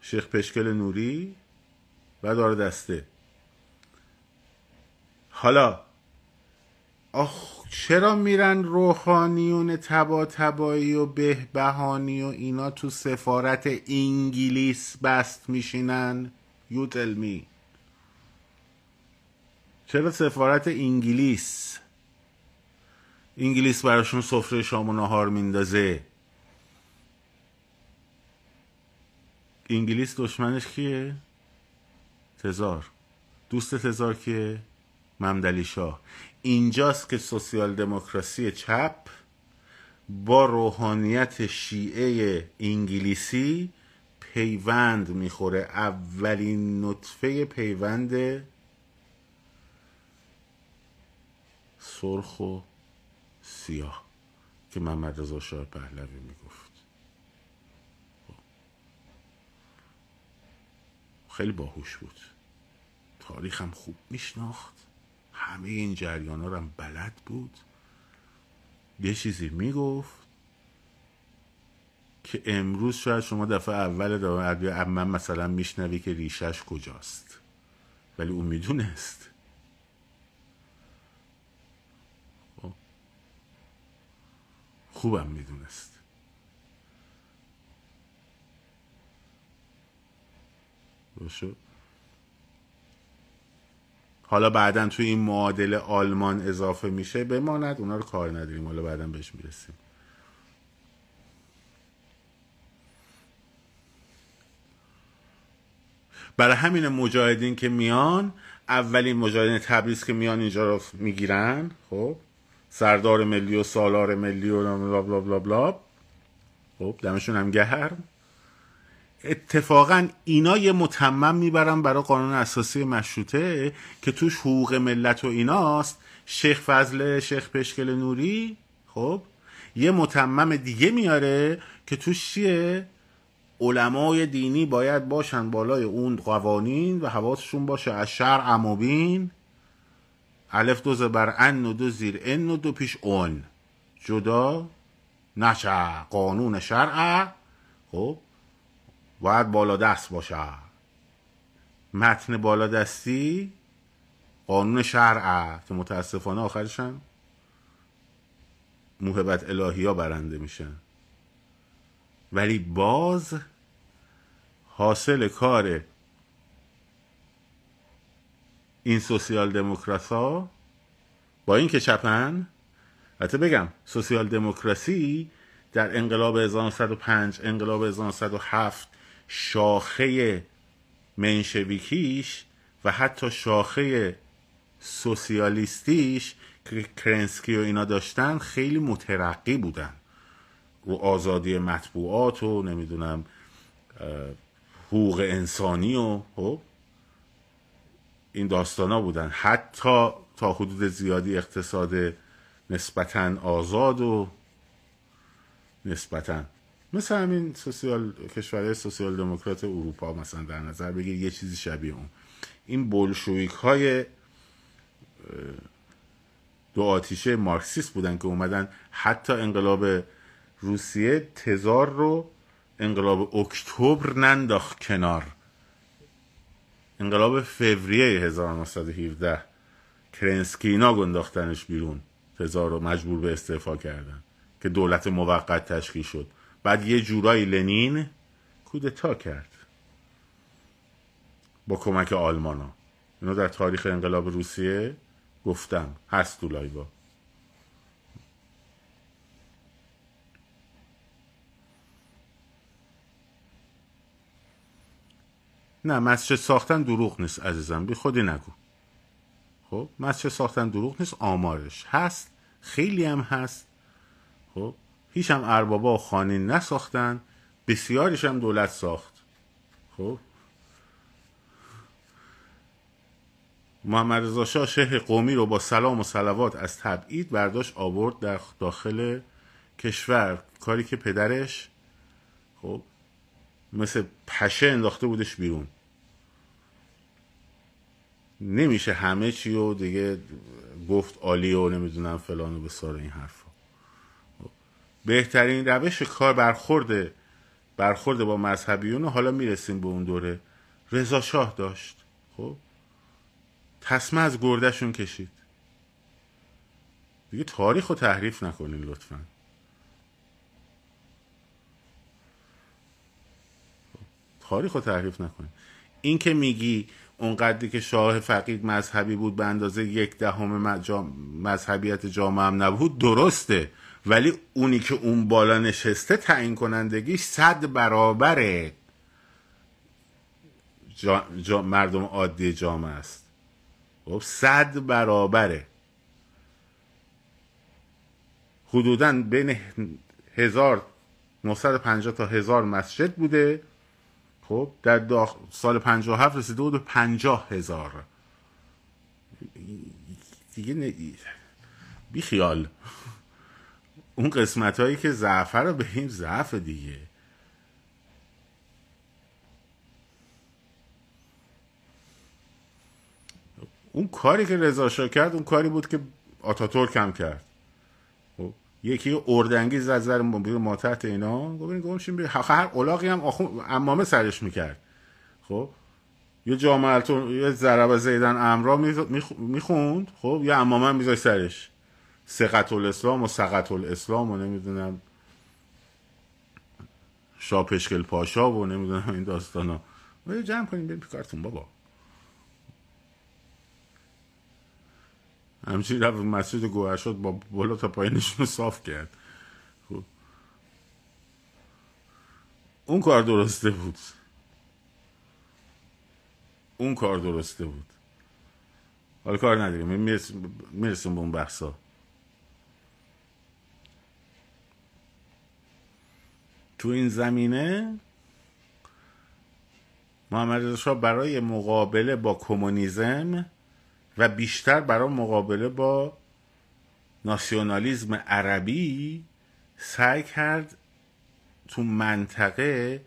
شیخ پشکل نوری و داره دسته. حالا آخ چرا میرن روحانیون تبا تبایی و بهبهانی و اینا تو سفارت انگلیس بست میشینن؟ یو می چرا سفارت انگلیس؟ انگلیس براشون سفره شام و نهار میندازه. انگلیس دشمنش کیه؟ تزار دوست تزار کیه؟ ممدلی شاه اینجاست که سوسیال دموکراسی چپ با روحانیت شیعه انگلیسی پیوند می‌خوره اولین نطفه پیوند سرخ و سیاه که محمد رضا شاه پهلوی می‌گفت خیلی باهوش بود. تاریخم خوب میشناخت. همه این جریان ها هم بلد بود. یه چیزی می‌گفت که امروز شاید شما دفعه اول دارم من مثلا میشنوی که ریشش کجاست. ولی اون می‌دونست. خوبم می‌دونست. باشو حالا بعدا توی این معادل آلمان اضافه میشه. بماند اونا رو کار نداریم. حالا بعدا بهش می‌رسیم. برای همین مجاهدین که میان اولین مجاهدین تبریز که میان اینجا رو می‌گیرن. خب؟ سردار ملی و سالار ملی و بلا بلا بلا بلا. خب؟ دمشون هم گرم. اتفاقا اینا یه متمم می‌برن برای قانون اساسی مشروطه که توش حقوق ملت و ایناست. شیخ فضل شیخ پشکل نوری خب؟ یه متمم دیگه میاره که توش چیه؟ علمای دینی باید باشن بالای اون قوانین و حواسشون باشه. از شرع اموبین الف دو زبر ان و دو زیر ان و دو پیش اون جدا نشه قانون شرع. خب؟ باید بالا دست باشه. متن بالا دستی قانون شرع که متاسفانه آخرشن موهبت الهی ها برنده میشن ولی باز حاصل کار این سوسیال دموکراس ها با این که چپن حتی بگم سوسیال دموکراسی در انقلاب 1905 انقلاب 1907 شاخه منشویکیش و حتی شاخه سوسیالیستیش که کرنسکی و اینا داشتن خیلی مترقی بودن. رو آزادی مطبوعات و نمی‌دونم حقوق انسانی و خب این داستانا بودن. حتی تا حدود زیادی اقتصاد نسبتا آزاد و نسبتا مثل همین سوسیال کشورهای سوسیال دموکرات اروپا مثلا در نظر بگیر یه چیزی شبیه اون. این بولشویک های دو آتیشه مارکسیست بودن که اومدن حتی انقلاب روسیه تزار رو انقلاب اکتبر ننداخت کنار. انقلاب فوریه 1917 کرنسکی اینا گنداختنش بیرون تزار رو مجبور به استعفا کردن که دولت موقت تشکیل شد. بعد یه جورایی لنین کودتا کرد. با کمک آلمانا. ها اینا در تاریخ انقلاب روسیه گفتم. هست تو لایوا نه مسجد ساختن دروغ نیست عزیزم. بی خودی نگو. خب مسجد ساختن دروغ نیست آمارش هست خیلی هم هست. خب هیچ هم اربابا و خانه نساختن بسیاریش هم دولت ساخت. خب؟ محمد رضا شاه شهر قومی رو با سلام و صلوات از تبعید برداشت آورد در داخل کشور. کاری که پدرش خب مثل پشه انداخته بودش بیرون. نمیشه همه چی و دیگه گفت عالی و نمی‌دونم فلان و بسار این حرفا خب. بهترین روش کار برخورده برخورده با مذهبیون حالا می‌رسیم به اون دوره. رضا شاه داشت. خب؟ تسمه از گردهشون کشید. دیگه تاریخ رو تحریف نکنین لطفا. تاریخ رو تحریف نکنین. این که میگی اونقدری که شاه فقید مذهبی بود به اندازه یک دهم مذهبیت جامعه هم نبود درسته. ولی اونی که اون بالا نشسته تعیین کنندگیش صد برابر جا... جا... مردم عادی جامعه است. خب صد برابره. حدودا بین هزار 950 تا هزار مسجد بوده. خب در داخل سال 57 رسیده بود به 50 هزار. دیگه ن... بی خیال اون قسمت هایی که ضعف رو این ضعف دیگه. اون کاری که رضا کرد اون کاری بود که آتاتورک هم کرد. خب یکی اردنگی زد زر ما تحت اینا گفتن گفتیم هر اولاقی هم امامه سرش می‌کرد. خب یه جامعه یه ضرب زیدن امرا می‌خوند خب یه امامه هم میذاشت سرش. سقط الاسلام و سقط الاسلام و نمی‌دونم شاپشکل پاشا و نمی‌دونم این داستان ها جمع کنیم بریم کارتون بابا. همچنین رفت مسجد گوهر شد با بالا تا پایینشون رو صاف کرد. خب. اون کار درسته بود. اون کار درسته بود. حالا کار نداریم. می‌رسیم به اون بحثا. تو این زمینه محمد رضا برای مقابله با کمونیسم و بیشتر برای مقابله با ناسیونالیزم عربی سعی کرد تو منطقه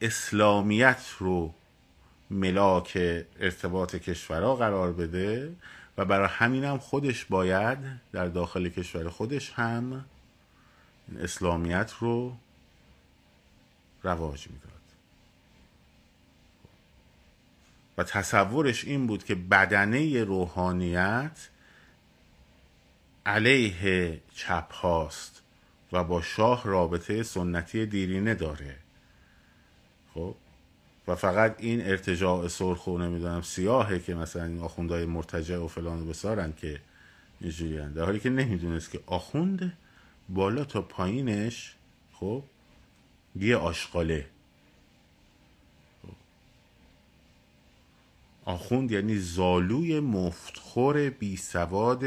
اسلامیت رو ملاک ارتباط کشورها قرار بده و برای همین هم خودش باید در داخل کشور خودش هم اسلامیت رو رواج می‌داد و تصورش این بود که بدنه روحانیت علیه چپ هاست و با شاه رابطه سنتی دیرینه داره. خب؟ و فقط این ارتجاع سرخ و نمی‌دونم سیاهه که مثلا این آخوندهای مرتجع و فلان و بسارن که اینجوری در حالی که نمی‌دونست که آخوند بالا تا پایینش خب؟ یه آشقاله آخوند یعنی زالوی مفتخور بی سواد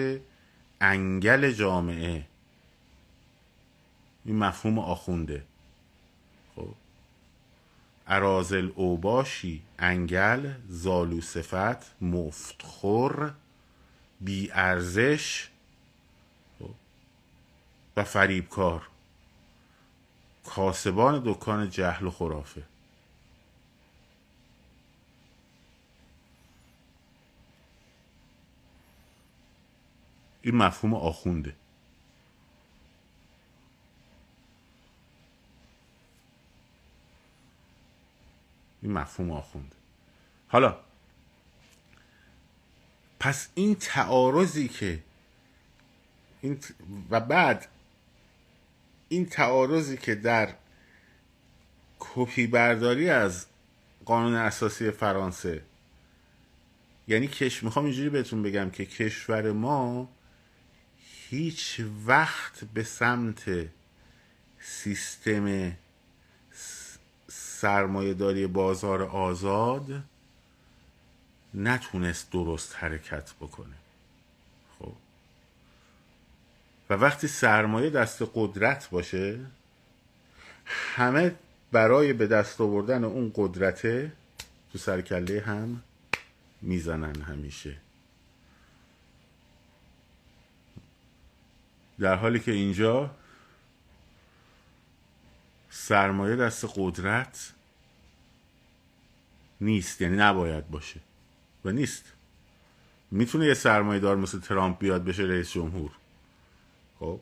انگل جامعه. این مفهوم آخونده. خب. ارازل اوباشی انگل زالو صفت مفتخور بی ارزش خب. و فریبکار. کاسبان دکان جهل و خرافه. این مفهوم آخونده. این مفهوم آخونده. حالا پس این تعارضی که این و بعد این تعارضی که در کپی برداری از قانون اساسی فرانسه یعنی کش می‌خوام اینجوری بهتون بگم که کشور ما هیچ وقت به سمت سیستم سرمایه داری بازار آزاد نتونست درست حرکت بکنه خب وقتی سرمایه دست قدرت باشه همه برای به دست آوردن اون قدرته تو سرکله هم می‌زنن همیشه. در حالی که اینجا سرمایه دست قدرت نیست یعنی نباید باشه و نیست. می‌تونه یه سرمایه دار مثل ترامپ بیاد بشه رئیس جمهور. خب.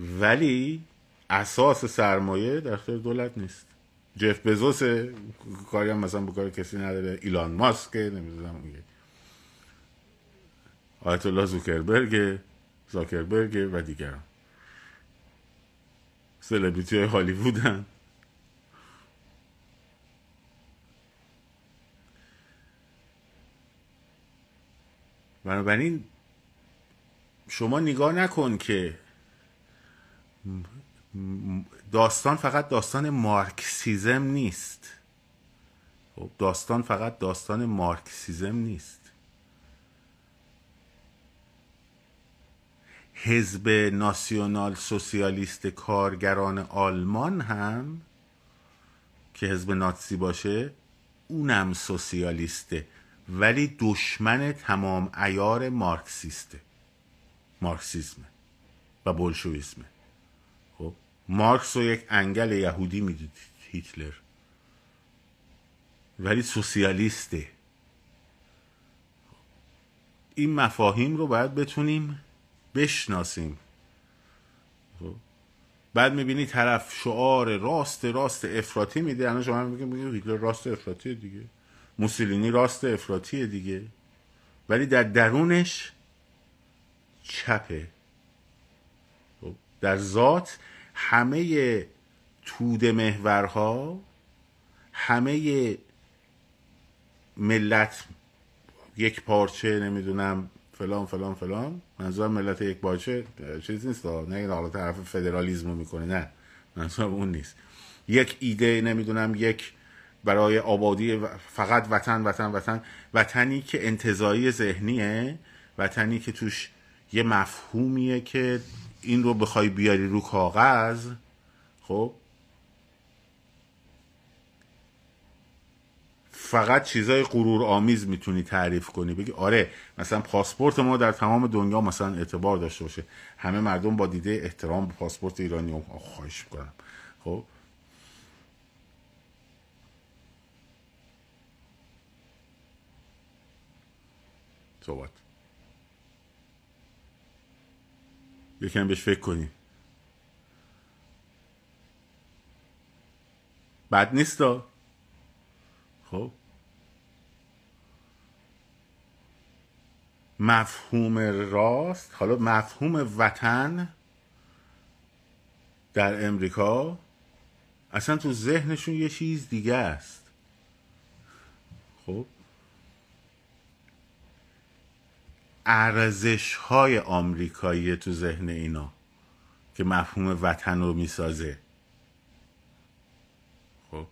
ولی اساس سرمایه در اختیار دولت نیست. جف بزوس کاری هم مثلا به کار کسی نداره. ایلان ماسک نمی‌دونم آیت الله زوکربرگ زاکربرگ و دیگران. سلبریتی های هالیوودن بنابراین شما نگاه نکن که داستان فقط داستان مارکسیزم نیست. خب داستان فقط داستان مارکسیزم نیست. حزب ناسیونال سوسیالیست کارگران آلمان هم که حزب ناتسی باشه اونم سوسیالیسته ولی دشمن تمام ایار مارکسیسته. مارکسیزمه و بولشویسمه خب مارکس رو یک انگل یهودی می‌دید هیتلر. ولی سوسیالیسته. این مفاهیم رو باید بتونیم بشناسیم. خب. بعد می‌بینی طرف شعار راست راست افراطی میده. الان شما میگه هیتلر راست افراطی دیگه. موسولینی راست افراطی دیگه. ولی در درونش چپه. در ذات همه توده محورها همه ملت یک پارچه نمی‌دونم فلان فلان فلان. منظور ملت یک پارچه. چیز نیست نه حالا طرف فدرالیزم رو می‌کنه نه. منظور اون نیست. یک ایده نمی‌دونم یک برای آبادی فقط وطن وطن وطن. وطنی که انتظایی ذهنیه وطنی که توش یه مفهومیه که این رو بخوای بیاری رو کاغذ خب؟ فقط چیزای غرور آمیز می‌تونی تعریف کنی بگی آره مثلا پاسپورت ما در تمام دنیا مثلا اعتبار داشته باشه. همه مردم با دیده احترام به پاسپورت ایرانی خواهش می‌کنم. خب؟ صحبت. یکم بهش فکر کنی بد نیست خب. مفهوم راست حالا مفهوم وطن در امریکا اصلا تو ذهنشون یه چیز دیگه است. خب. ارزش های آمریکایی تو ذهن اینا که مفهوم وطن رو می‌سازه. خب.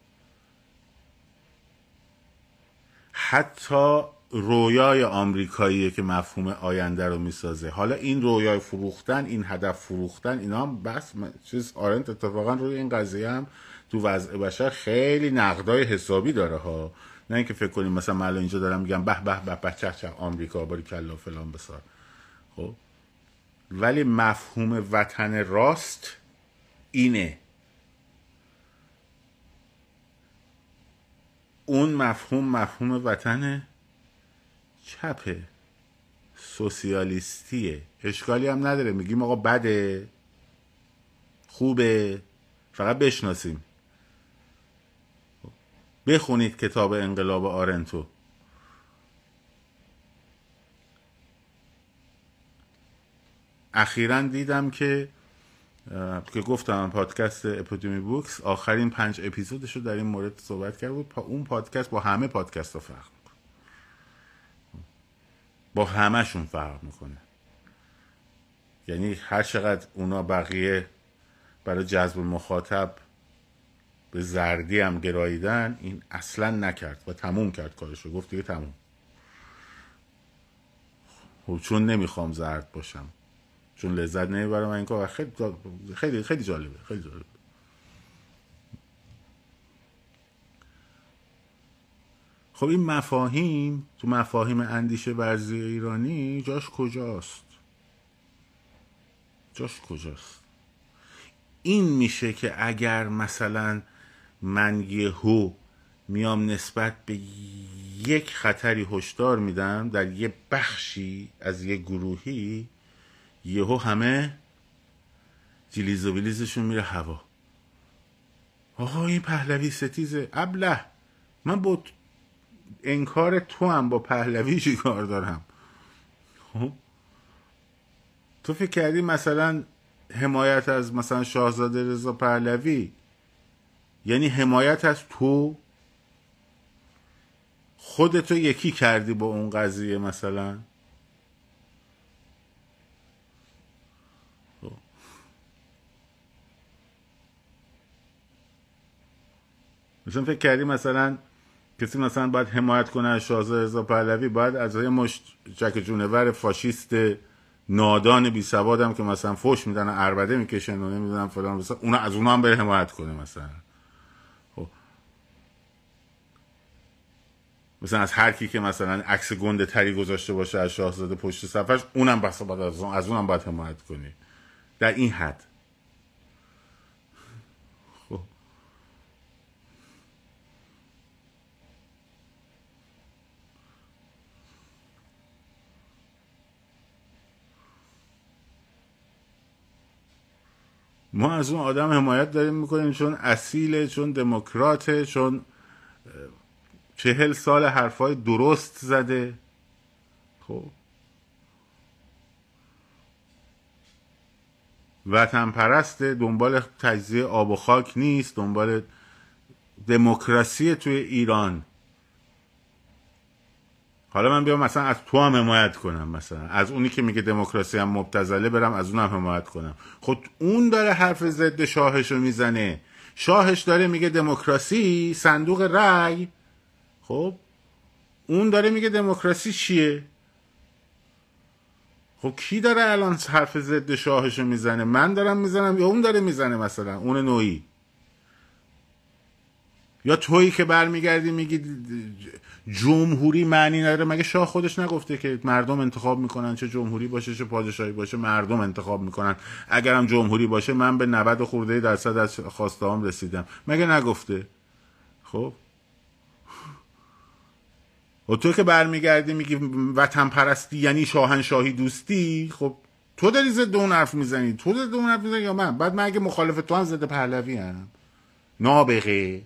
حتی رویای آمریکاییه که مفهوم آینده رو می‌سازه. حالا این رویای فروختن این هدف فروختن اینا هم بس چیز آرنت اتفاقا روی این قضیه هم تو وضع بشر خیلی نقدای حسابی داره ها. نه اینکه فکر کنیم مثلا من اینجا دارم میگم به به به به چه چه آمریکا باری کلا فلان بسار. خب؟ ولی مفهوم وطن راست اینه. اون مفهوم مفهوم وطن چپه سوسیالیستیه. اشکالی هم نداره. میگیم آقا بده. خوبه. فقط بشناسیم. بخونید کتاب انقلاب آرنتو. اخیرا دیدم که که گفتم پادکست اپیدمی بوکس آخرین پنج اپیزودش رو در این مورد صحبت کرد بود. اون پادکست با همه پادکست ها فرق می‌کنه. با همهشون فرق می‌کنه. یعنی هر چقدر اونا بقیه برای جذب مخاطب به زردی هم گراییدن این اصلا نکرد و تموم کرد کارش رو گفت دیگه تموم. خب چون نمی‌خوام زرد باشم. چون لذت نمی‌برم این کار. خیلی خیلی خیلی جالبه. خیلی جالبه. خب این مفاهیم تو مفاهیم اندیشه ورزی ایرانی جاش کجاست؟ جاش کجاست؟ این میشه که اگر مثلا من یهو میام نسبت به یک خطری هشدار میدم در یه بخشی از یه گروهی یهو همه جلیز و بلیزشون میره هوا. آها این پهلوی ستیزه. ابله من با انکار تو هم با پهلوی کار دارم؟ خب؟ تو فکر کردی مثلا حمایت از مثلا شاهزاده رضا پهلوی یعنی حمایت از تو. خودتو یکی کردی با اون قضیه مثلا. خب. مثلا فکر کردی مثلا کسی مثلا باید حمایت کنه از شاهزاده رضا پهلوی باید از یه مشت جک جونور فاشیست نادان بی سوادم که مثلا فوش میدن اربده می‌کشن و نمی‌دونم فلان مثلا اون از اونها هم بره حمایت کنه مثلا. مثلا از هر کی که مثلا عکس گنده تری گذاشته باشه از شاهزاده پشت صفحش اونم بس باید از, اون از اونم باید حمایت کنی. در این حد. ما از اون آدم حمایت داریم می‌کنیم چون اصیله چون دموکراته چون چهل سال حرفای درست زده. خب. وطن پرسته دنبال تجزیه آب و خاک نیست دنبال دموکراسی توی ایران. حالا من بیام مثلا از تو هم حمایت کنم مثلا. از اونی که میگه دموکراسی هم مبتزله برم از اونم حمایت کنم. خود خب اون داره حرف ضد شاهش رو می‌زنه. شاهش داره میگه دموکراسی صندوق رأی خب اون داره میگه دموکراسی چیه؟ خب کی داره الان حرف ضد شاهش رو می‌زنه؟ من دارم می‌زنم یا اون داره می‌زنه مثلا؟ اون نوعی. یا تویی که برمیگردی میگی جمهوری معنی نداره؟ مگه شاه خودش نگفته که مردم انتخاب می‌کنن چه جمهوری باشه چه پادشاهی باشه مردم انتخاب می‌کنن. اگرم جمهوری باشه من به 90 خورده درصد از خواسته رسیدم. مگه نگفته؟ خب؟ و تو که برمیگردی میگی وطن پرستی یعنی شاهنشاهی دوستی خب تو داری ضد اون حرف می‌زنی. تو ضد اون حرف می‌زنی یا من؟ بعد من اگه مخالف تو هم ضد پهلوی هم نابغه.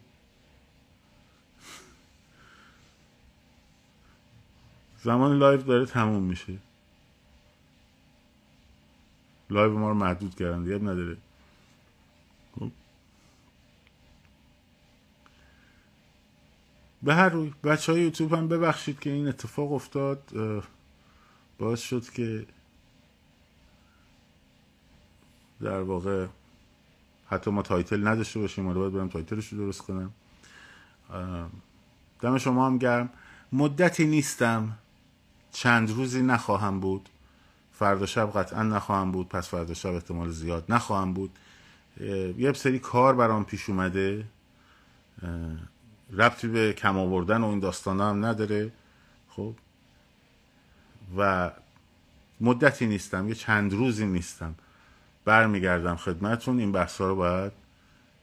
زمان live داره تموم میشه. live ما رو محدود کردن دیگه نداره. به هر روی. بچه های یوتیوب هم ببخشید که این اتفاق افتاد. باعث شد که در واقع حتی ما title نداشته باشیم. حالا باید برم title ش رو درست کنم. دم شما هم گرم. مدتی نیستم. چند روزی نخواهم بود. فردا شب قطعا نخواهم بود. پس فردا شب احتمال زیاد نخواهم بود. یه سری کار برام پیش اومده. ربطی به کم آوردن و این داستان هم نداره. خب. و مدتی نیستم یه چند روزی نیستم. برمیگردم خدمتون این بحث رو باید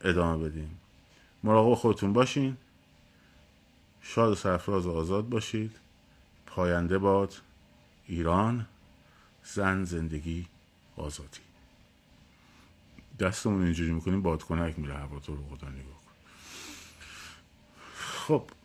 ادامه بدیم. مراقب خودتون باشین. شاد و سرفراز و آزاد باشید. پاینده باد ایران زن زندگی آزادی. دستمون اینجوری می‌کنیم بادکنک میره هوا تو رو خدا نگاه کن خب